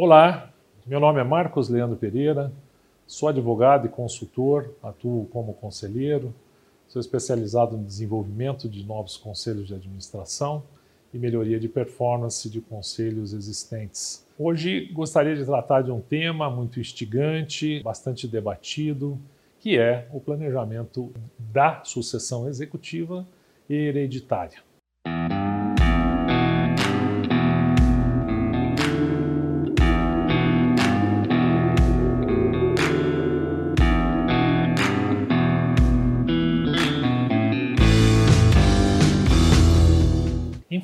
Olá, meu nome é Marcos Leandro Pereira, sou advogado e consultor, atuo como conselheiro, sou especializado no desenvolvimento de novos conselhos de administração e melhoria de performance de conselhos existentes. Hoje gostaria de tratar de um tema muito instigante, bastante debatido, que é o planejamento da sucessão executiva e hereditária.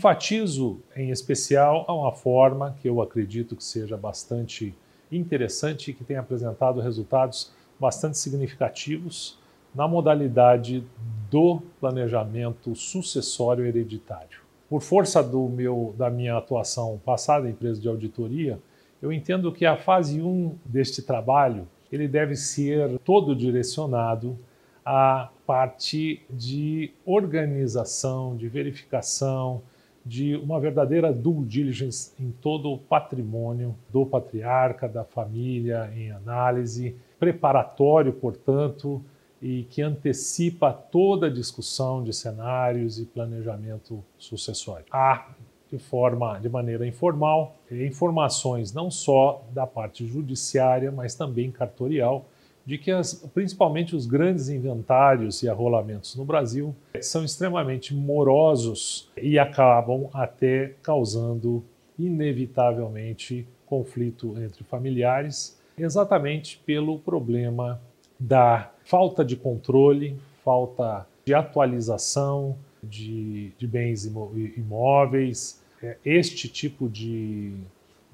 Enfatizo em especial a uma forma que eu acredito que seja bastante interessante e que tem apresentado resultados bastante significativos na modalidade do planejamento sucessório hereditário. Por força do meu, da minha atuação passada em empresa de auditoria, eu entendo que a fase 1 deste trabalho ele deve ser todo direcionado à parte de organização, de verificação, de uma verdadeira due diligence em todo o patrimônio do patriarca, da família, em análise, preparatório, portanto, e que antecipa toda a discussão de cenários e planejamento sucessório. Há, de forma, de maneira informal, informações não só da parte judiciária, mas também cartorial, de que as, principalmente os grandes inventários e arrolamentos no Brasil são extremamente morosos e acabam até causando inevitavelmente conflito entre familiares, exatamente pelo problema da falta de controle, falta de atualização de, de bens imóveis, é, este tipo de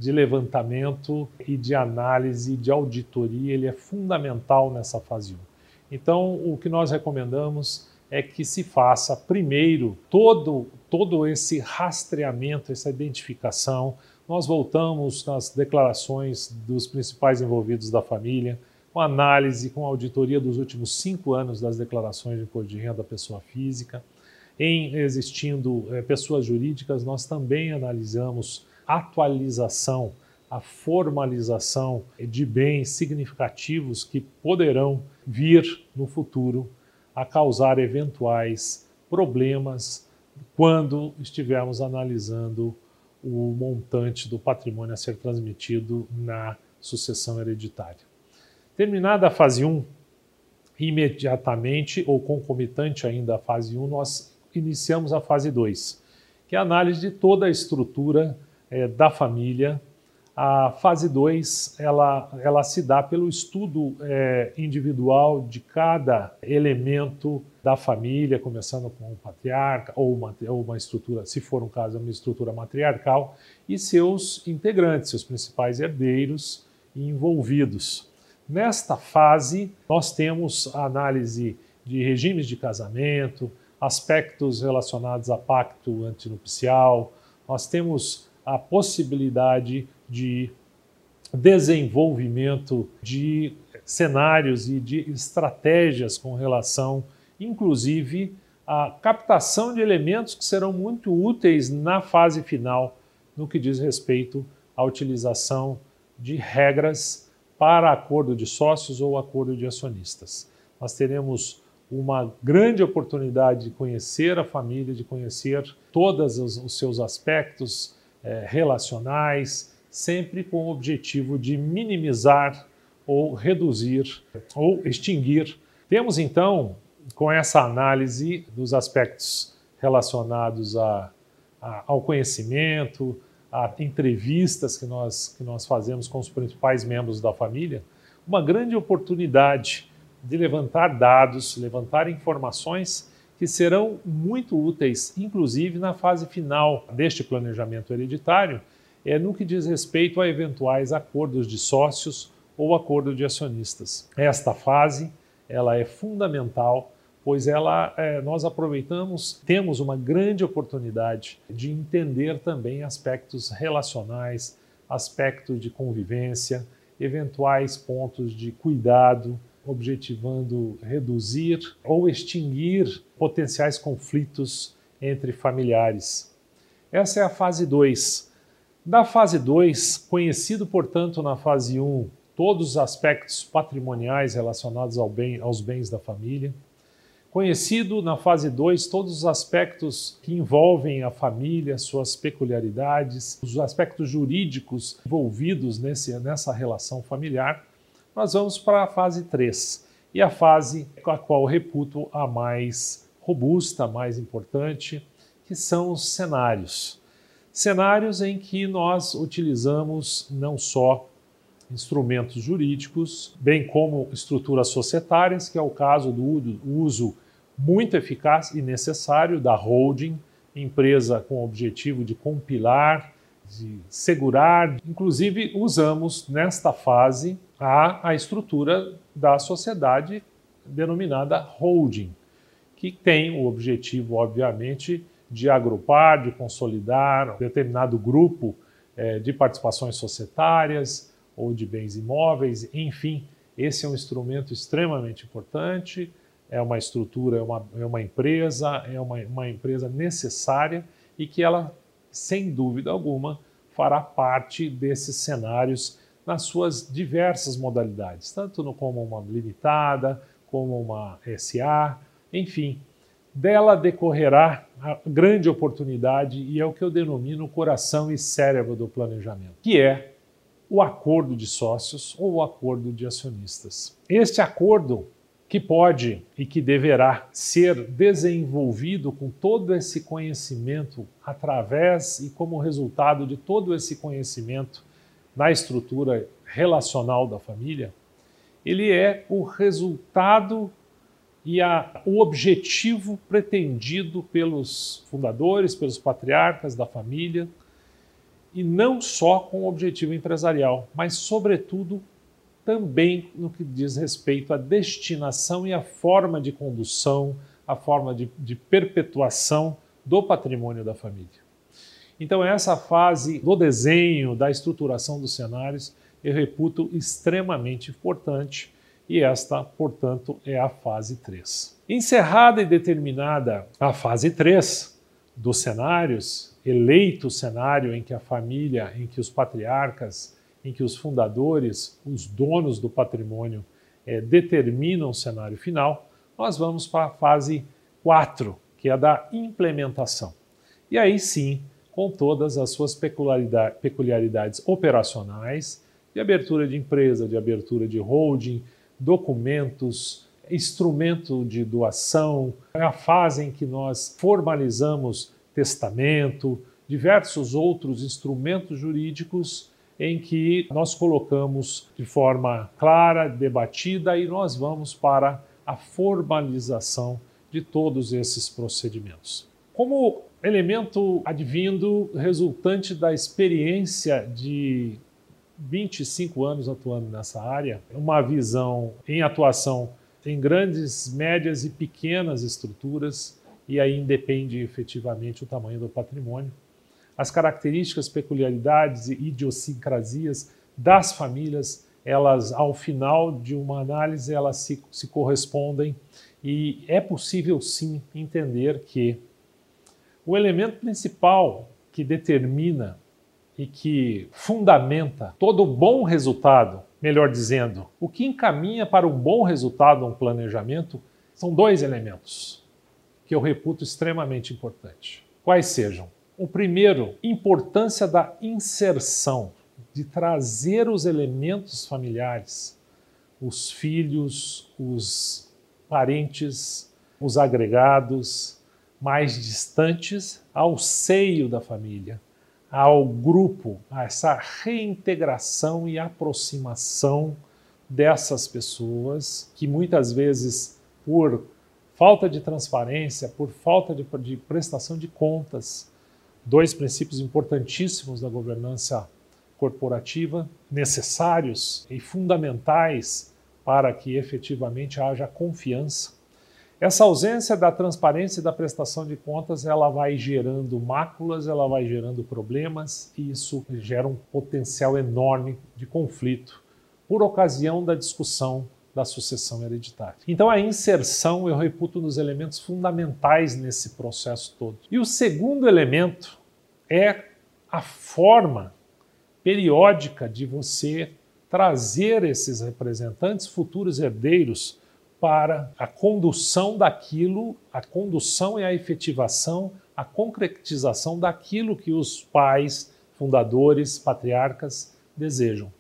de levantamento e de análise, de auditoria, ele é fundamental nessa fase 1. Então, o que nós recomendamos é que se faça primeiro todo, todo esse rastreamento, essa identificação. Nós voltamos nas declarações dos principais envolvidos da família, com análise, com auditoria dos últimos cinco anos das declarações de imposto de renda da pessoa física. Em existindo é, pessoas jurídicas, nós também analisamos atualização, a formalização de bens significativos que poderão vir no futuro a causar eventuais problemas quando estivermos analisando o montante do patrimônio a ser transmitido na sucessão hereditária. Terminada a fase 1, imediatamente ou concomitante ainda à fase 1, nós iniciamos a fase 2, que é a análise de toda a estrutura é, da família. A fase 2 ela, ela se dá pelo estudo é, individual de cada elemento da família, começando com o patriarca ou uma, ou uma estrutura, se for um caso, uma estrutura matriarcal, e seus integrantes, seus principais herdeiros envolvidos. Nesta fase, nós temos a análise de regimes de casamento, aspectos relacionados a pacto antinupcial, nós temos a possibilidade de desenvolvimento de cenários e de estratégias com relação, inclusive, à captação de elementos que serão muito úteis na fase final no que diz respeito à utilização de regras para acordo de sócios ou acordo de acionistas. Nós teremos uma grande oportunidade de conhecer a família, de conhecer todos os seus aspectos, é, relacionais, sempre com o objetivo de minimizar ou reduzir ou extinguir. Temos então, com essa análise dos aspectos relacionados a, a, ao conhecimento, a entrevistas que nós, que nós fazemos com os principais membros da família, uma grande oportunidade de levantar dados, levantar informações que serão muito úteis, inclusive na fase final deste planejamento hereditário, é no que diz respeito a eventuais acordos de sócios ou acordo de acionistas. Esta fase ela é fundamental, pois ela é, nós aproveitamos, temos uma grande oportunidade de entender também aspectos relacionais, aspectos de convivência, eventuais pontos de cuidado, objetivando reduzir ou extinguir potenciais conflitos entre familiares. Essa é a fase 2. Da fase 2, conhecido, portanto, na fase 1, um, todos os aspectos patrimoniais relacionados ao bem, aos bens da família. Conhecido na fase 2 todos os aspectos que envolvem a família, suas peculiaridades, os aspectos jurídicos envolvidos nesse, nessa relação familiar. Nós vamos para a fase 3 e a fase a qual reputo a mais robusta, a mais importante, que são os cenários. Cenários em que nós utilizamos não só instrumentos jurídicos, bem como estruturas societárias, que é o caso do uso muito eficaz e necessário da holding, empresa com o objetivo de compilar, de segurar. Inclusive, usamos nesta fase a, a estrutura da sociedade denominada holding, que tem o objetivo, obviamente, de agrupar, de consolidar um determinado grupo é, de participações societárias ou de bens imóveis, enfim, esse é um instrumento extremamente importante, é uma estrutura, é uma, é uma empresa, é uma, uma empresa necessária e que ela, sem dúvida alguma, fará parte desses cenários nas suas diversas modalidades, tanto no, como uma limitada, como uma SA, enfim, dela decorrerá a grande oportunidade e é o que eu denomino coração e cérebro do planejamento, que é o acordo de sócios ou o acordo de acionistas. Este acordo que pode e que deverá ser desenvolvido com todo esse conhecimento através e como resultado de todo esse conhecimento na estrutura relacional da família, ele é o resultado e a, o objetivo pretendido pelos fundadores, pelos patriarcas da família, e não só com o objetivo empresarial, mas, sobretudo, também no que diz respeito à destinação e à forma de condução, a forma de, de perpetuação do patrimônio da família. Então, essa fase do desenho, da estruturação dos cenários, eu reputo extremamente importante e esta, portanto, é a fase 3. Encerrada e determinada a fase 3 dos cenários, eleito o cenário em que a família, em que os patriarcas, em que os fundadores, os donos do patrimônio, é, determinam o cenário final, nós vamos para a fase 4, que é a da implementação. E aí sim, com todas as suas peculiaridades, operacionais, de abertura de empresa, de abertura de holding, documentos, instrumento de doação, é a fase em que nós formalizamos testamento, diversos outros instrumentos jurídicos em que nós colocamos de forma clara, debatida e nós vamos para a formalização de todos esses procedimentos. Como elemento advindo resultante da experiência de 25 anos atuando nessa área, uma visão em atuação em grandes, médias e pequenas estruturas, e aí independe efetivamente o tamanho do patrimônio. As características, peculiaridades e idiosincrasias das famílias, elas, ao final de uma análise, elas se, se correspondem e é possível sim entender que o elemento principal que determina e que fundamenta todo bom resultado, melhor dizendo, o que encaminha para um bom resultado um planejamento, são dois elementos que eu reputo extremamente importantes. Quais sejam? O primeiro, importância da inserção, de trazer os elementos familiares, os filhos, os parentes, os agregados mais distantes ao seio da família ao grupo, a essa reintegração e aproximação dessas pessoas que muitas vezes, por falta de transparência, por falta de, de prestação de contas, dois princípios importantíssimos da governança corporativa, necessários e fundamentais para que efetivamente haja confiança essa ausência da transparência e da prestação de contas, ela vai gerando máculas, ela vai gerando problemas e isso gera um potencial enorme de conflito por ocasião da discussão da sucessão hereditária. Então a inserção eu reputo nos elementos fundamentais nesse processo todo. E o segundo elemento é a forma periódica de você trazer esses representantes futuros herdeiros para a condução daquilo, a condução e a efetivação, a concretização daquilo que os pais, fundadores, patriarcas desejam.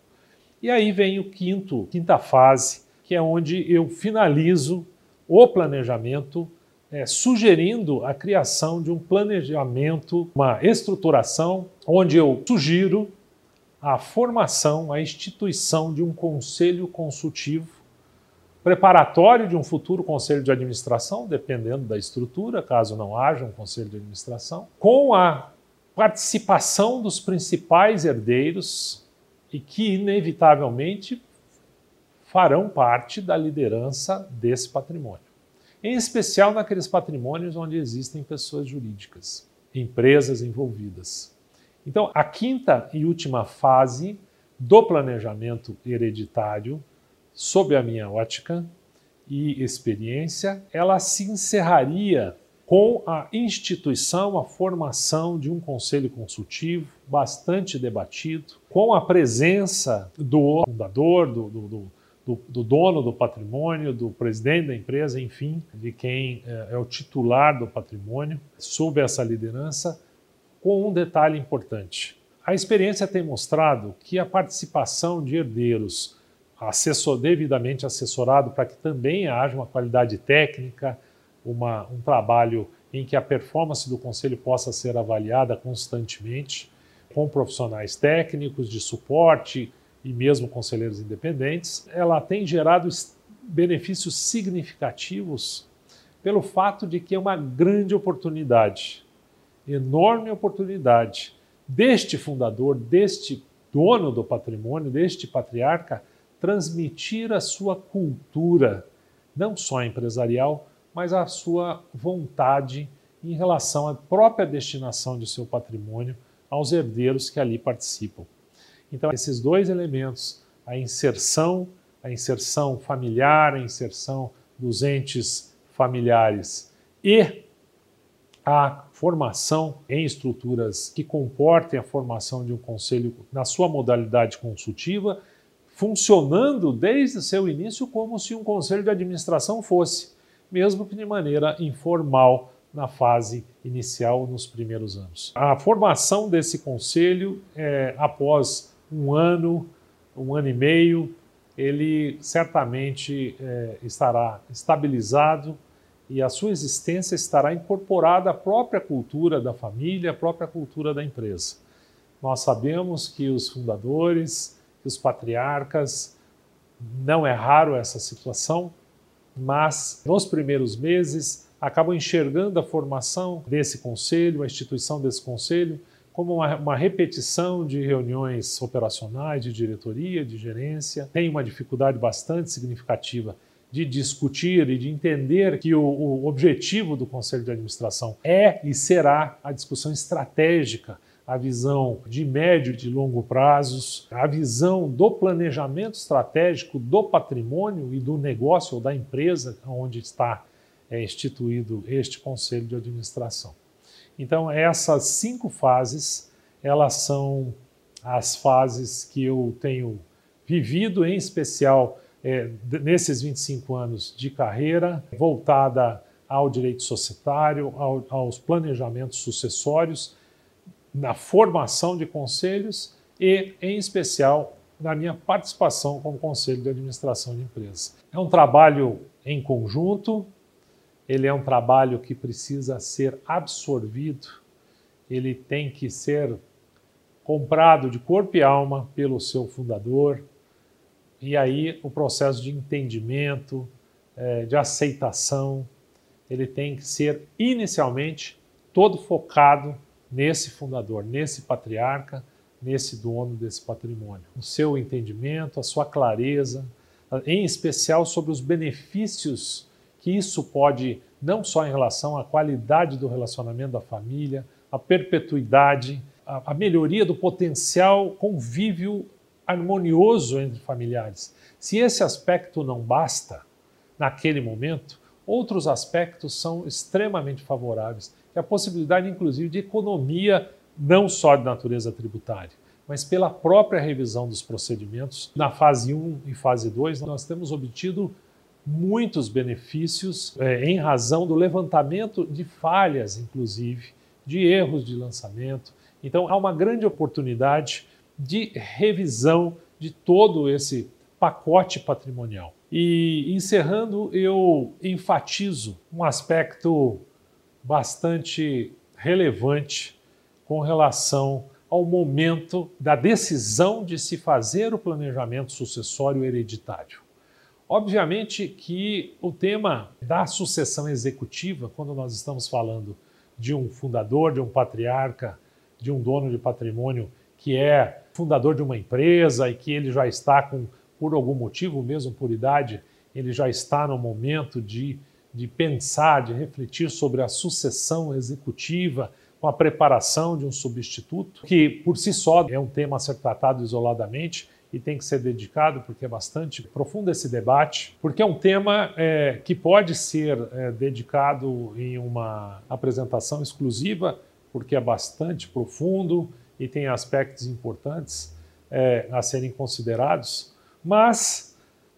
E aí vem o quinto, quinta fase, que é onde eu finalizo o planejamento, é, sugerindo a criação de um planejamento, uma estruturação, onde eu sugiro a formação, a instituição de um conselho consultivo preparatório de um futuro conselho de administração, dependendo da estrutura, caso não haja um conselho de administração, com a participação dos principais herdeiros e que, inevitavelmente, farão parte da liderança desse patrimônio. Em especial naqueles patrimônios onde existem pessoas jurídicas, empresas envolvidas. Então, a quinta e última fase do planejamento hereditário, sob a minha ótica e experiência, ela se encerraria com a instituição, a formação de um conselho consultivo bastante debatido, com a presença do fundador, do, do, do do, do, dono do patrimônio, do presidente da empresa, enfim, de quem é, é o titular do patrimônio, sob essa liderança, com um detalhe importante. A experiência tem mostrado que a participação de herdeiros assessor, devidamente assessorado para que também haja uma qualidade técnica, uma, um trabalho em que a performance do conselho possa ser avaliada constantemente, com profissionais técnicos de suporte, e mesmo conselheiros independentes, ela tem gerado benefícios significativos pelo fato de que é uma grande oportunidade, enorme oportunidade deste fundador, deste dono do patrimônio, deste patriarca, transmitir a sua cultura, não só empresarial, mas a sua vontade em relação à própria destinação de seu patrimônio aos herdeiros que ali participam. Então, esses dois elementos, a inserção, a inserção familiar, a inserção dos entes familiares e a formação em estruturas que comportem a formação de um conselho na sua modalidade consultiva, funcionando desde seu início como se um conselho de administração fosse, mesmo que de maneira informal na fase inicial, nos primeiros anos. A formação desse conselho, é, após um ano, um ano e meio, ele certamente é, estará estabilizado e a sua existência estará incorporada à própria cultura da família, à própria cultura da empresa. Nós sabemos que os fundadores, que os patriarcas, não é raro essa situação, mas nos primeiros meses acabam enxergando a formação desse conselho, a instituição desse conselho, como uma, uma, repetição de reuniões operacionais, de diretoria, de gerência. Tem uma dificuldade bastante significativa de discutir e de entender que o, o objetivo do Conselho de Administração é e será a discussão estratégica a visão de médio e de longo prazos, a visão do planejamento estratégico do patrimônio e do negócio ou da empresa onde está é, instituído este conselho de administração. Então, essas cinco fases, elas são as fases que eu tenho vivido, em especial é, nesses 25 anos de carreira, voltada ao direito societário, ao, aos planejamentos sucessórios, na formação de conselhos e, em especial, na minha participação como conselho de administração de empresas. É um trabalho em conjunto, ele é um trabalho que precisa ser absorvido, ele tem que ser comprado de corpo e alma pelo seu fundador, e aí o processo de entendimento, é, de aceitação, ele tem que ser inicialmente todo focado nesse fundador, nesse patriarca, nesse dono desse patrimônio. O seu entendimento, a sua clareza, em especial sobre os benefícios que isso pode, não só em relação à qualidade do relacionamento da família, a perpetuidade, a melhoria do potencial convívio harmonioso entre familiares. Se esse aspecto não basta, naquele momento, outros aspectos são extremamente favoráveis. É a possibilidade, inclusive, de economia não só de natureza tributária, mas pela própria revisão dos procedimentos. Na fase 1 e fase 2, nós temos obtido muitos benefícios é, em razão do levantamento de falhas, inclusive, de erros de lançamento. Então, há uma grande oportunidade de revisão de todo esse pacote patrimonial. E encerrando, eu enfatizo um aspecto bastante relevante com relação ao momento da decisão de se fazer o planejamento sucessório hereditário. Obviamente que o tema da sucessão executiva, quando nós estamos falando de um fundador, de um patriarca, de um dono de patrimônio que é fundador de uma empresa e que ele já está com, por algum motivo, mesmo por idade, ele já está no momento de, de pensar, de refletir sobre a sucessão executiva, com a preparação de um substituto, que por si só é um tema a ser tratado isoladamente e tem que ser dedicado, porque é bastante profundo esse debate, porque é um tema é, que pode ser é, dedicado em uma apresentação exclusiva, porque é bastante profundo e tem aspectos importantes é, a serem considerados, mas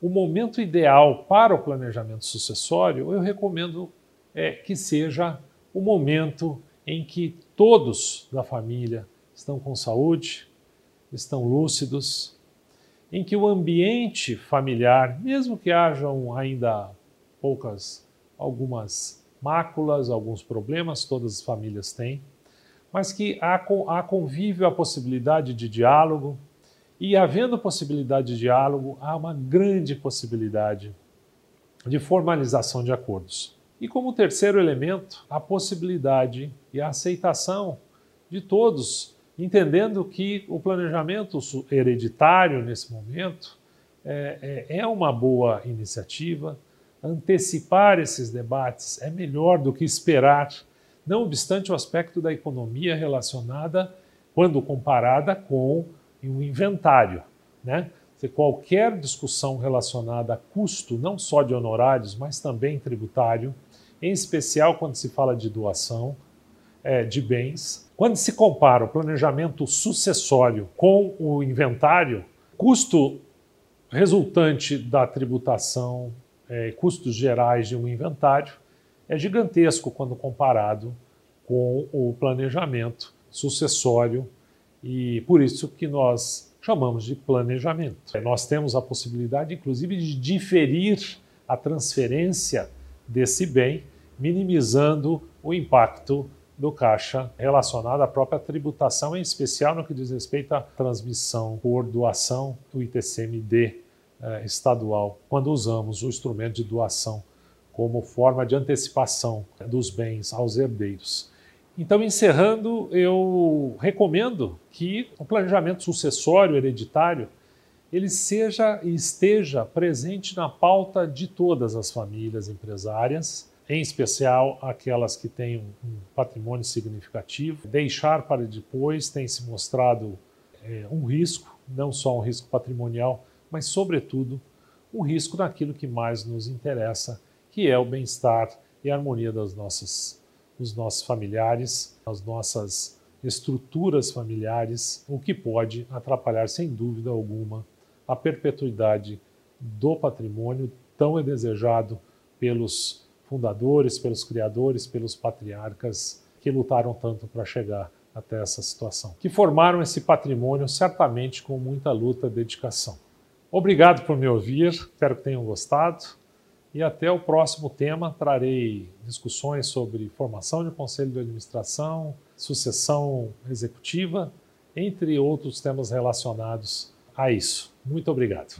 o momento ideal para o planejamento sucessório eu recomendo é, que seja o momento em que todos da família estão com saúde, estão lúcidos, em que o ambiente familiar, mesmo que hajam ainda poucas, algumas máculas, alguns problemas, todas as famílias têm, mas que há, há convívio, a possibilidade de diálogo, e havendo possibilidade de diálogo, há uma grande possibilidade de formalização de acordos. E como terceiro elemento, a possibilidade e a aceitação de todos, entendendo que o planejamento hereditário nesse momento é, é, é uma boa iniciativa. Antecipar esses debates é melhor do que esperar, não obstante o aspecto da economia relacionada, quando comparada com um inventário. Né? Qualquer discussão relacionada a custo, não só de honorários, mas também tributário, em especial quando se fala de doação é, de bens. Quando se compara o planejamento sucessório com o inventário, custo resultante da tributação, é, custos gerais de um inventário, é gigantesco quando comparado com o planejamento sucessório e por isso que nós chamamos de planejamento. Nós temos a possibilidade, inclusive, de diferir a transferência desse bem minimizando o impacto do caixa relacionado à própria tributação, em especial no que diz respeito à transmissão por doação do ITCMD eh, estadual, quando usamos o instrumento de doação como forma de antecipação dos bens aos herdeiros. Então, encerrando, eu recomendo que o planejamento sucessório hereditário ele seja e esteja presente na pauta de todas as famílias empresárias em especial aquelas que têm um patrimônio significativo. Deixar para depois tem se mostrado é, um risco, não só um risco patrimonial, mas, sobretudo, um risco naquilo que mais nos interessa, que é o bem-estar e a harmonia das nossas, dos nossos familiares, as nossas estruturas familiares, o que pode atrapalhar, sem dúvida alguma, a perpetuidade do patrimônio tão desejado pelos fundadores, pelos criadores, pelos patriarcas que lutaram tanto para chegar até essa situação, que formaram esse patrimônio certamente com muita luta e dedicação. Obrigado por me ouvir, espero que tenham gostado e até o próximo tema trarei discussões sobre formação de conselho de administração, sucessão executiva, entre outros temas relacionados a isso. Muito obrigado.